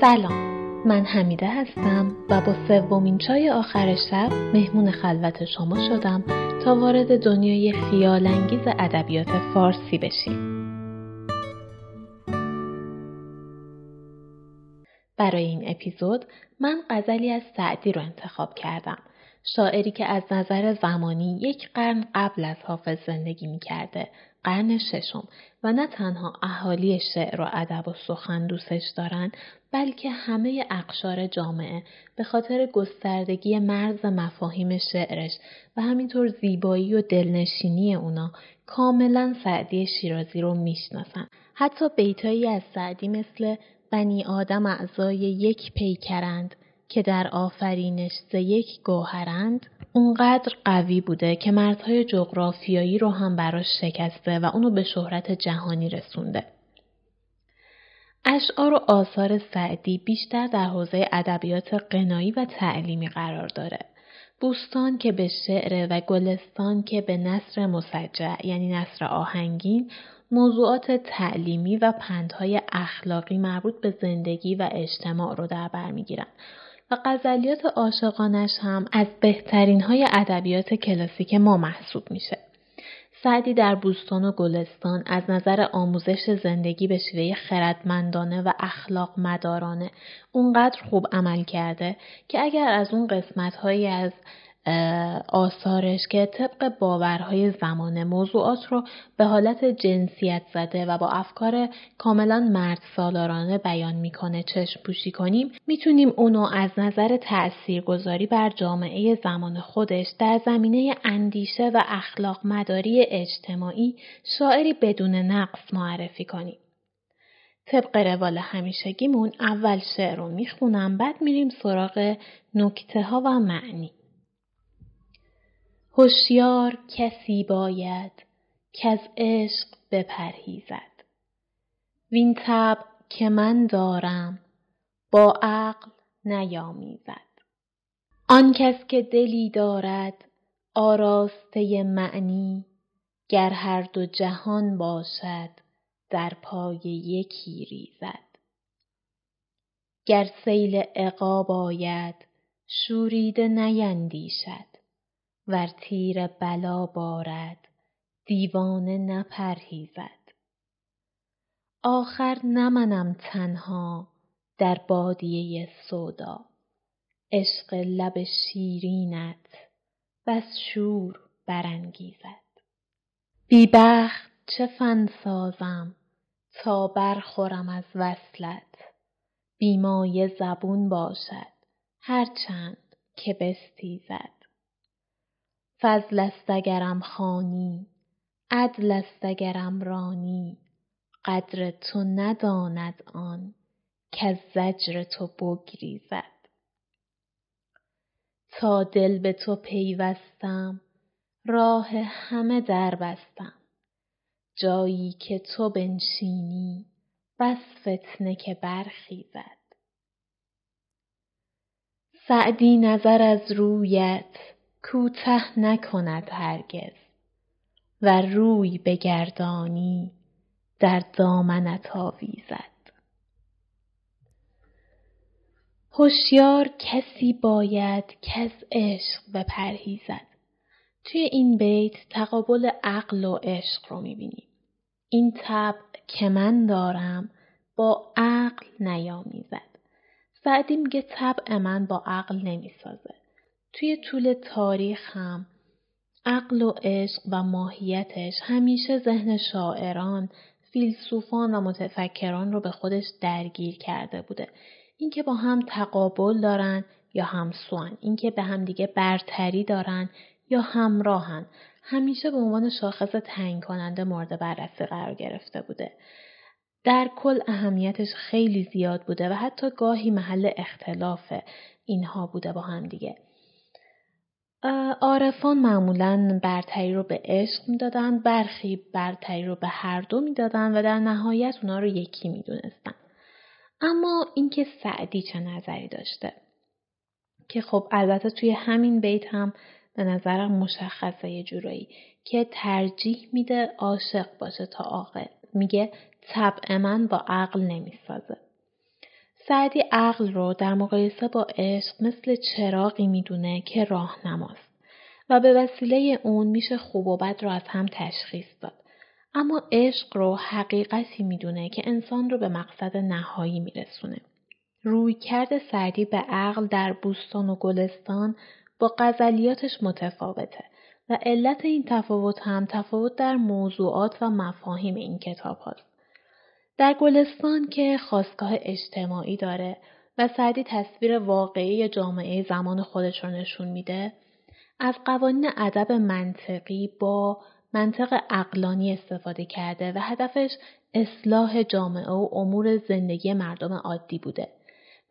سلام. من حمیده هستم و با سومین چای آخر شب مهمون خلوت شما شدم تا وارد دنیای خیالانگیز ادبیات فارسی بشیم. برای این اپیزود من غزلی از سعدی رو انتخاب کردم. شاعری که از نظر زمانی یک قرن قبل از حافظ زندگی می کرده قرن ششم و نه تنها اهالی شعر و ادب و سخن دوستش دارن بلکه همه اقشار جامعه به خاطر گستردگی مرز مفاهیم شعرش و همینطور زیبایی و دلنشینی اونا کاملا سعدی شیرازی رو می‌شناسن. حتی بیتایی از سعدی مثل بنی آدم اعضای یک پیکرند که در آفرینش ز یک گوهرند اونقدر قوی بوده که مرزهای جغرافیایی رو هم براش شکسته و اونو به شهرت جهانی رسونده. اشعار و آثار سعدی بیشتر در حوزه ادبیات قنایی و تعلیمی قرار داره. بوستان که به شعر و گلستان که به نصر مسجع یعنی نصر آهنگین موضوعات تعلیمی و پندهای اخلاقی مربوط به زندگی و اجتماع رو در بر می‌گیرن و غزلیات عاشقانش هم از بهترین های ادبیات کلاسیک ما محسوب میشه. سعدی در بوستان و گلستان از نظر آموزش زندگی به شیوه خردمندانه و اخلاق مدارانه اونقدر خوب عمل کرده که اگر از اون قسمت از آثارش که طبق باورهای زمانه موضوعات رو به حالت جنسیت زده و با افکار کاملا مرد سالارانه بیان می‌کنه چشم پوشی کنیم می‌تونیم اونو از نظر تأثیرگذاری بر جامعه زمان خودش در زمینه اندیشه و اخلاق مداری اجتماعی شاعری بدون نقص معرفی کنیم. طبق روال همیشگیمون اول شعر رو می‌خونم بعد میریم سراغ نکته ها و معنی. هوشیار کسی باید از عشق بپرهیزد. وین طبع که من دارم با عقل نیامیزد. آن کس که دلی دارد آراسته معنی گر هر دو جهان باشد در پای یکی ریزد. گر سیل عقاب آید شوریده نیندیشد. ور تیر بلا بارد دیوانه نپرهیزد. آخر نمنم تنها در بادیه سودا عشق لب شیرینت بس شور برانگیزد. بی بخت چه فن سازم تا برخورم از وصلت؟ بی مایه زبون باشد هرچند که بستیزد. فضل است اگرم خوانی عدل است اگرم رانی. قدر تو نداند آن کز زجر تو بگریزد. تا دل به تو پیوستم راه همه در بستم. جایی که تو بنشینی بس فتنه که برخیزد. سعدی نظر از رویت کوته نکند هرگز و روی بگردانی در دامنت آویزد. هوشیار کسی باید کز عشق بپرهیزد. توی این بیت تقابل عقل و عشق رو می‌بینیم. این طبع که من دارم با عقل نیامیزد. سعدی میگه طبع من با عقل نمی‌سازه. توی طول تاریخ هم عقل و عشق و ماهیتش همیشه ذهن شاعران، فیلسوفان و متفکران رو به خودش درگیر کرده بوده. اینکه با هم تقابل دارن یا همسوان، اینکه به هم دیگه برتری دارن یا همراهن، همیشه به عنوان شاخص تعیین کننده مورد بررسی قرار گرفته بوده. در کل اهمیتش خیلی زیاد بوده و حتی گاهی محل اختلاف اینها بوده با هم دیگه. عارفان معمولا برتری رو به عشق می‌دادن برخی برتری رو به هر دو می‌دادن و در نهایت اونا رو یکی می‌دونستن. اما اینکه سعدی چه نظری داشته؟ که خب البته توی همین بیت هم به نظرم مشخصه یه جورایی که ترجیح میده عاشق باشه تا عاقل میگه طبع من با عقل نمی‌سازه. سعدی عقل رو در مقایسه با عشق مثل چراغی می‌دونه که راهنماست و به وسیله اون میشه خوب و بد رو از هم تشخیص داد. اما عشق رو حقیقتی می‌دونه که انسان رو به مقصد نهایی میرسونه. روی کرد سعدی به عقل در بوستان و گلستان با غزلیاتش متفاوته و علت این تفاوت هم تفاوت در موضوعات و مفاهیم این کتاب هاست. در گلستان که خواستگاه اجتماعی داره و سعدی تصویر واقعی جامعه زمان خودش رو نشون میده از قوانین ادب منطقی با منطق اقلانی استفاده کرده و هدفش اصلاح جامعه و امور زندگی مردم عادی بوده.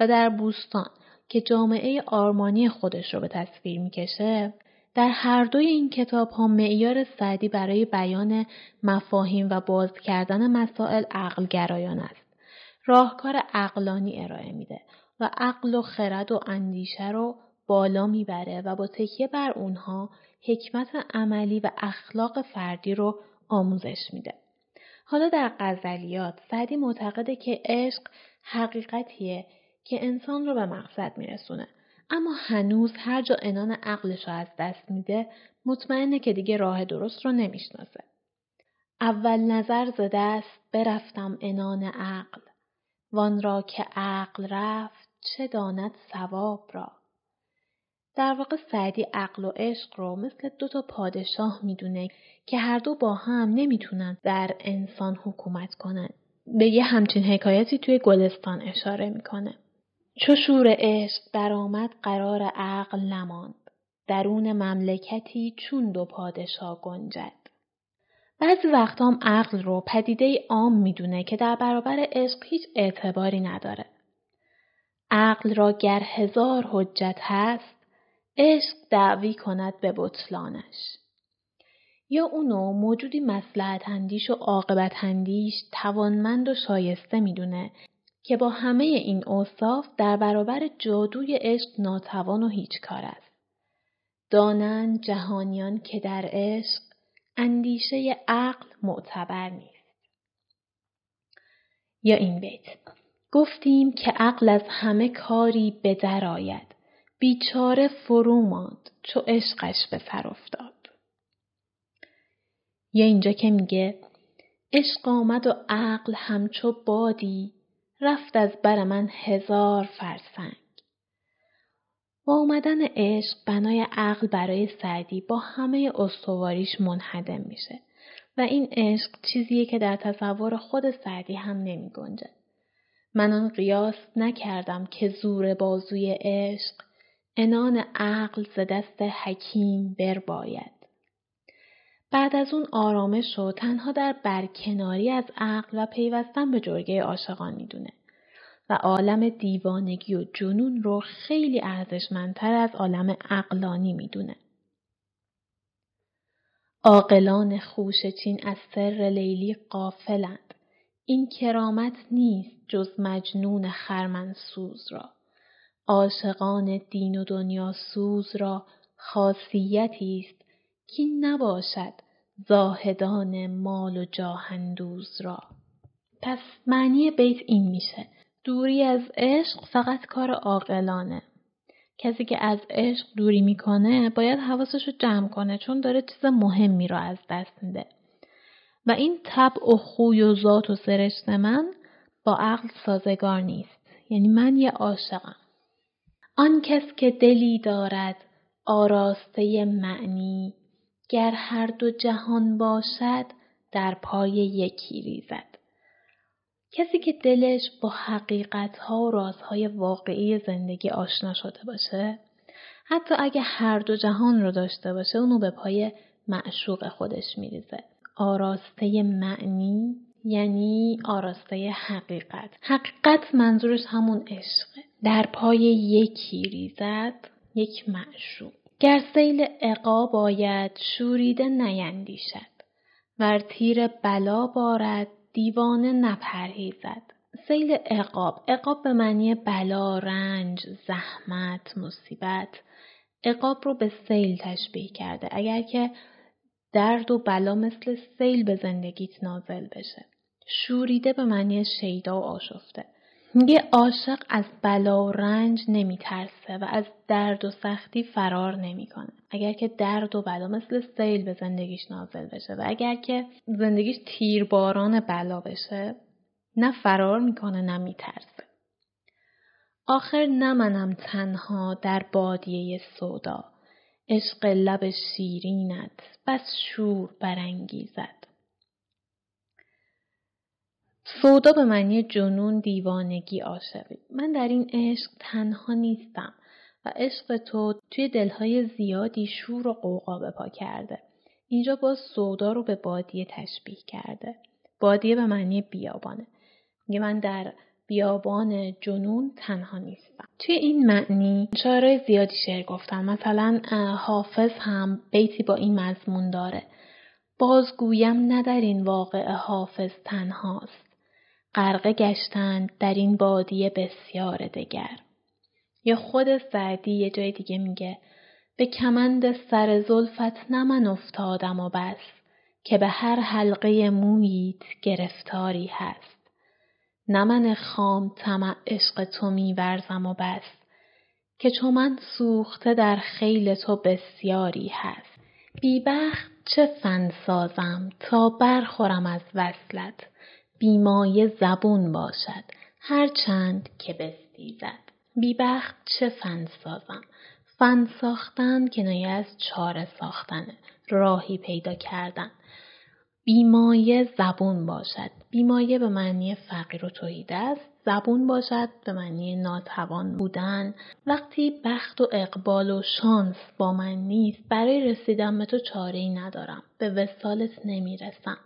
و در بوستان که جامعه آرمانی خودش رو به تصویر می‌کشه در هر دوی این کتاب ها معیار سعدی برای بیان مفاهیم و باز کردن مسائل عقل گرایان است. راهکار عقلانی ارائه میده و عقل و خرد و اندیشه رو بالا می‌بره و با تکیه بر اونها حکمت عملی و اخلاق فردی رو آموزش میده. حالا در غزلیات سعدی معتقده که عشق حقیقتیه که انسان رو به مقصد میرسونه اما هنوز هر جا انان عقلش رو از دست میده مطمئنه که دیگه راه درست رو نمی‌شناسه. اول نظر ز دست برفتم انان عقل وان را که عقل رفت چه داند ثواب را در واقع سعدی عقل و عشق رو مثل دو تا پادشاه می‌دونه که هر دو با هم نمی‌تونن در انسان حکومت کنن. به یه همچین حکایتی توی گلستان اشاره می‌کنه. چو شور عشق درآمد قرار عقل نماند درون مملکتی چون دو پادشاه گنجد بعضی وقت هم عقل رو پدیده عام می‌دونه که در برابر عشق هیچ اعتباری نداره. عقل را گر هزار حجت هست عشق دعوی کند به بطلانش. یا اونو موجودی مسلحت اندیش و عاقبت اندیش توانمند و شایسته می‌دونه که با همه این اوصاف در برابر جادوی عشق ناتوان و هیچ کار است. دانند جهانیان که در عشق اندیشه عقل معتبر نیست. یا این بیت گفتیم که عقل از همه کاری به در آید بیچاره فرو ماند چو عشقش به سر افتاد یا اینجا که میگه عشق آمد و عقل همچو بادی رفت از بر من هزار فرسنگ با آمدن عشق بنای عقل برای سعدی با همه استواریش منحدم میشه و این عشق چیزیه که در تصور خود سعدی هم نمی گنجه. من آن قیاس نکردم که زور بازوی عشق انان عقل ز دست حکیم بر باید. بعد از اون آرامش رو تنها در برکناری از عقل و پیوستن به جرگه عاشقان می‌دونه و عالم دیوانگی و جنون رو خیلی ارزشمندتر از عالم عقلانی می‌دونه. عاقلان خوشچین از سر لیلی قافلند. این کرامت نیست جز مجنون خرمنسوز را. عاشقان دین و دنیا سوز را خاصیتی است که نباشد زاهدان مال و جاهندوز را. پس معنی بیت این میشه. دوری از عشق فقط کار عاقلانه. کسی که از عشق دوری می‌کنه باید حواسش رو جمع کنه چون داره چیز مهمی رو از دست میده. و این طبع و خوی و ذات و سرشت من با عقل سازگار نیست. یعنی من یه عاشقم. آن کس که دلی دارد آراسته معنی گر هر دو جهان باشد در پای یکی ریزد. کسی که دلش با حقیقت ها و رازهای واقعی زندگی آشنا شده باشه حتی اگه هر دو جهان رو داشته باشه اونو به پای معشوق خودش میریزه. آراسته معنی یعنی آراسته حقیقت. حقیقت منظورش همون عشقه. در پای یکی ریزد یک معشوق. گر سیل عقاب آید شوریده نیندیشد. ور تیر بلا بارد دیوانه نپرهیزد. سیل عقاب عقاب به معنی بلا رنج زحمت مصیبت. عقاب رو به سیل تشبیه کرده اگر که درد و بلا مثل سیل به زندگیت نازل بشه. شوریده به معنی شیدا و آشفته. میگه عاشق از بلا و رنج نمیترسه و از درد و سختی فرار نمی‌کنه. اگر که درد و بلا مثل سیل به زندگیش نازل بشه و اگر که زندگیش تیرباران بلا بشه نه فرار می‌کنه نه میترسه. آخر نمنم تنها در بادیه سودا. عشق لب شیرینت بس شور برانگیزد. سودا به معنی جنون دیوانگی عاشقی. من در این عشق تنها نیستم و عشق تو توی دلهای زیادی شور و قوقا به پا کرده. اینجا باز سودا رو به بادیه تشبیه کرده. بادیه به معنی بیابانه. میگه من در بیابان جنون تنها نیستم. توی این معنی شعرهای زیادی شعر گفتم مثلا حافظ هم بیتی با این مضمون داره. بازگویم نه در این واقع حافظ تنهاست. غرقه گشتند در این بادیه بسیار دگر. یا خود سعدی یه جای دیگه میگه به کمند سر زلفت نه من افتادم و بس که به هر حلقه موییت گرفتاری هست. نه من خام طمع عشق تو میورزم و بس که چون من سوخته در خیل تو بسیاری هست. بیبخت چه فن سازم تا برخورم از وصلت؟ بیمایه زبون باشد. هر چند که بستیزد. بیبخت چه فن سازم؟ فن ساختن کنایه از چاره ساختنه. راهی پیدا کردن. بیمایه زبون باشد. بیمایه به معنی فقیر و توحیده است. زبون باشد به معنی ناتوان بودن. وقتی بخت و اقبال و شانس با من نیست برای رسیدن به تو چاره ای ندارم. به وسالت نمی‌رسم.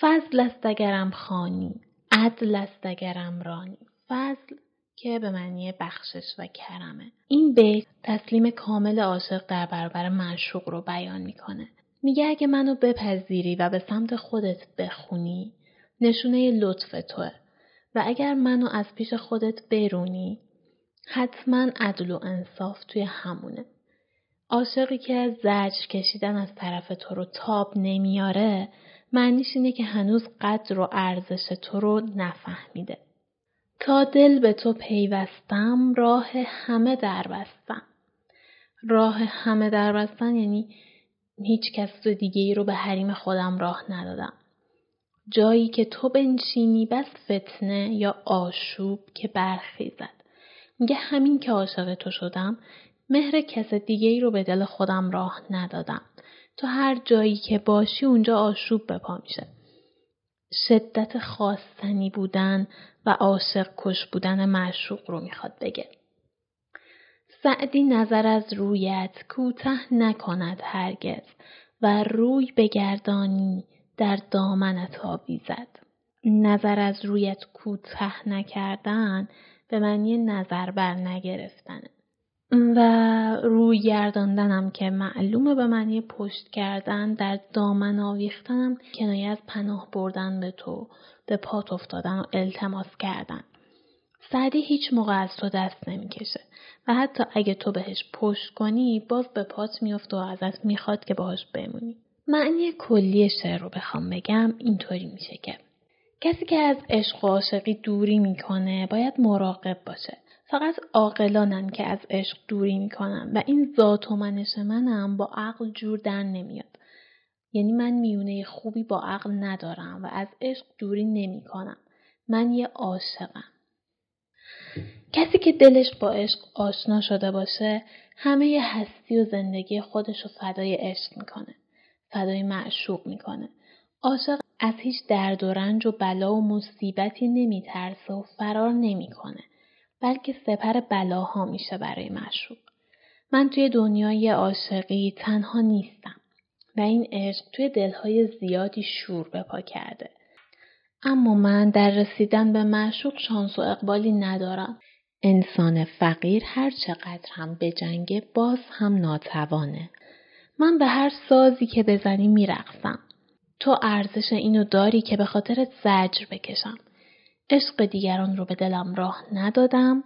فضل است اگرم خانی عدل است اگرم رانی. فضل که به معنی بخشش و کرمه. این بیت تسلیم کامل عاشق در برابر معشوق رو بیان می‌کنه. میگه اگه منو بپذیری و به سمت خودت بخونی نشونه لطف توه. و اگر منو از پیش خودت برونی حتما عدل و انصاف توی همونه. عاشقی که زجر کشیدن از طرف تو رو تاب نمیاره معنیش اینه که هنوز قدر و ارزش تو رو نفهمیده. تا دل به تو پیوستم راه همه در بستم. راه همه در بستن یعنی هیچ کس دیگه ای رو به حریم خودم راه ندادم. جایی که تو بنشینی بس فتنه یا آشوب که برخیزد. میگه همین که عاشق تو شدم مهر کس دیگه ای رو به دل خودم راه ندادم. تو هر جایی که باشی اونجا آشوب به پا میشه. شدت خواستنی بودن و عاشق کش بودن معشوق رو می‌خواد بگه. سعدی نظر از رویت کوته نکند هرگز و روی بگردانی در دامنت آویزد. نظر از رویت کوته نکردن به معنی نظر بر نگرفتنه. و روی گرداندنم که معلومه به معنی پشت کردن در دامن آویختنم کنایه از پناه بردن به تو به پات افتادن و التماس کردن. سعدی هیچ موقع از تو دست نمی‌کشه و حتی اگه تو بهش پشت کنی باز به پات میافته و ازت می‌خواد که باهاش بمونی. معنی کلی شعر رو بخوام بگم اینطوری میشه که. کسی که از عشق و عاشقی دوری می‌کنه باید مراقب باشه. فقط عاقلانن که از عشق دوری می‌کنن و این ذات و منش منم با عقل جور در نمیاد. یعنی من میونه خوبی با عقل ندارم و از عشق دوری نمی‌کنم. من یه عاشقم. کسی که دلش با عشق آشنا شده باشه همه هستی و زندگی خودش رو فدای عشق می‌کنه. فدای معشوق می‌کنه. عاشق از هیچ درد و رنج و بلا و مصیبتی نمیترسه و فرار نمی‌کنه. بلکه سپر بلاها میشه برای مشروب. من توی دنیای عاشقی تنها نیستم و این عشق توی دلهای زیادی شور به پا کرده. اما من در رسیدن به معشوق شانس و اقبالی ندارم. انسان فقیر هر چقدر هم به جنگ باز هم ناتوانه. من به هر سازی که بزنی میرقصم. تو ارزش اینو داری که به خاطرت زجر بکشم. عشق دیگران رو به دلم راه ندادم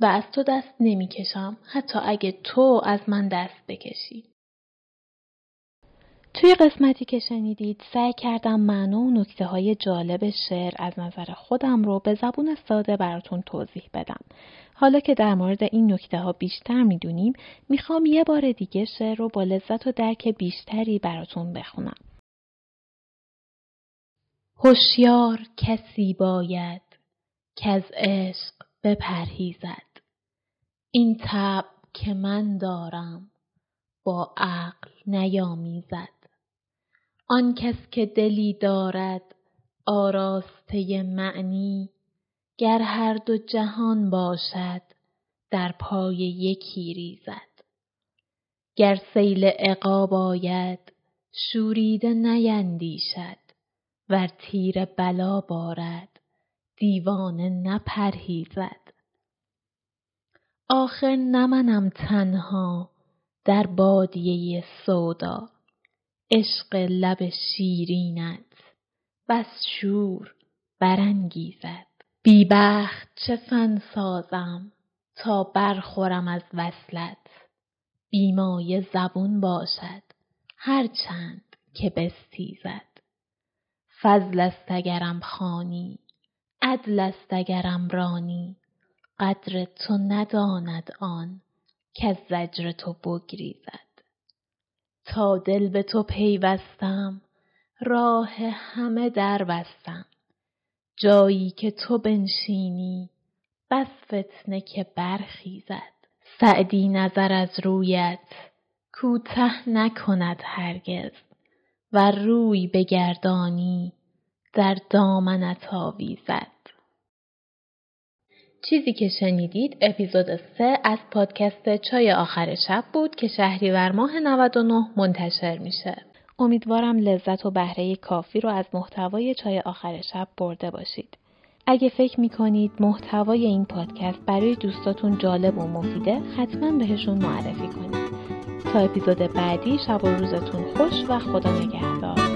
و از تو دست نمی‌کشم حتی اگه تو از من دست بکشی. توی قسمتی که شنیدید سعی کردم معنا و نکته های جالب شعر از نظر خودم رو به زبون ساده براتون توضیح بدم. حالا که در مورد این نکته ها بیشتر می‌دونیم می‌خوام یه بار دیگه شعر رو با لذت و درک بیشتری براتون بخونم. هوشیار کسی باید که از عشق بپرهیزد. این تب که من دارم با عقل نیامیزد. آن کس که دلی دارد آراسته معنی گر هر دو جهان باشد در پای یکی ریزد. گر سیل عقاب آید شوریده نیندیشد. ور تیر بلا بارد دیوانه نپرهیزد. آخر نه منم تنها در بادیه سودا عشق لب شیرینت بس شور برانگیزد. بی بخت چه فن سازم تا برخورم از وصلت؟ بیمایه زبون باشد هرچند که بستیزد. فضل است اگرم خوانی عدل است اگرم رانی. قدر تو نداند آن کز زجر تو بگریزد. تا دل به تو پیوستم راه همه در بستم. جایی که تو بنشینی بس فتنه که برخیزد. سعدی نظر از رویت کوته نکند هرگز. و روی بگردانی در دامنت آویزد چیزی که شنیدید اپیزود 3 از پادکست چای آخر شب بود که شهریور ماه 99 منتشر میشه. امیدوارم لذت و بهره کافی رو از محتوای چای آخر شب برده باشید. اگه فکر می‌کنید محتوای این پادکست برای دوستاتون جالب و مفیده حتما بهشون معرفی کنید. تا اپیزود بعدی شب و روزتون خوش و خدا نگهدار.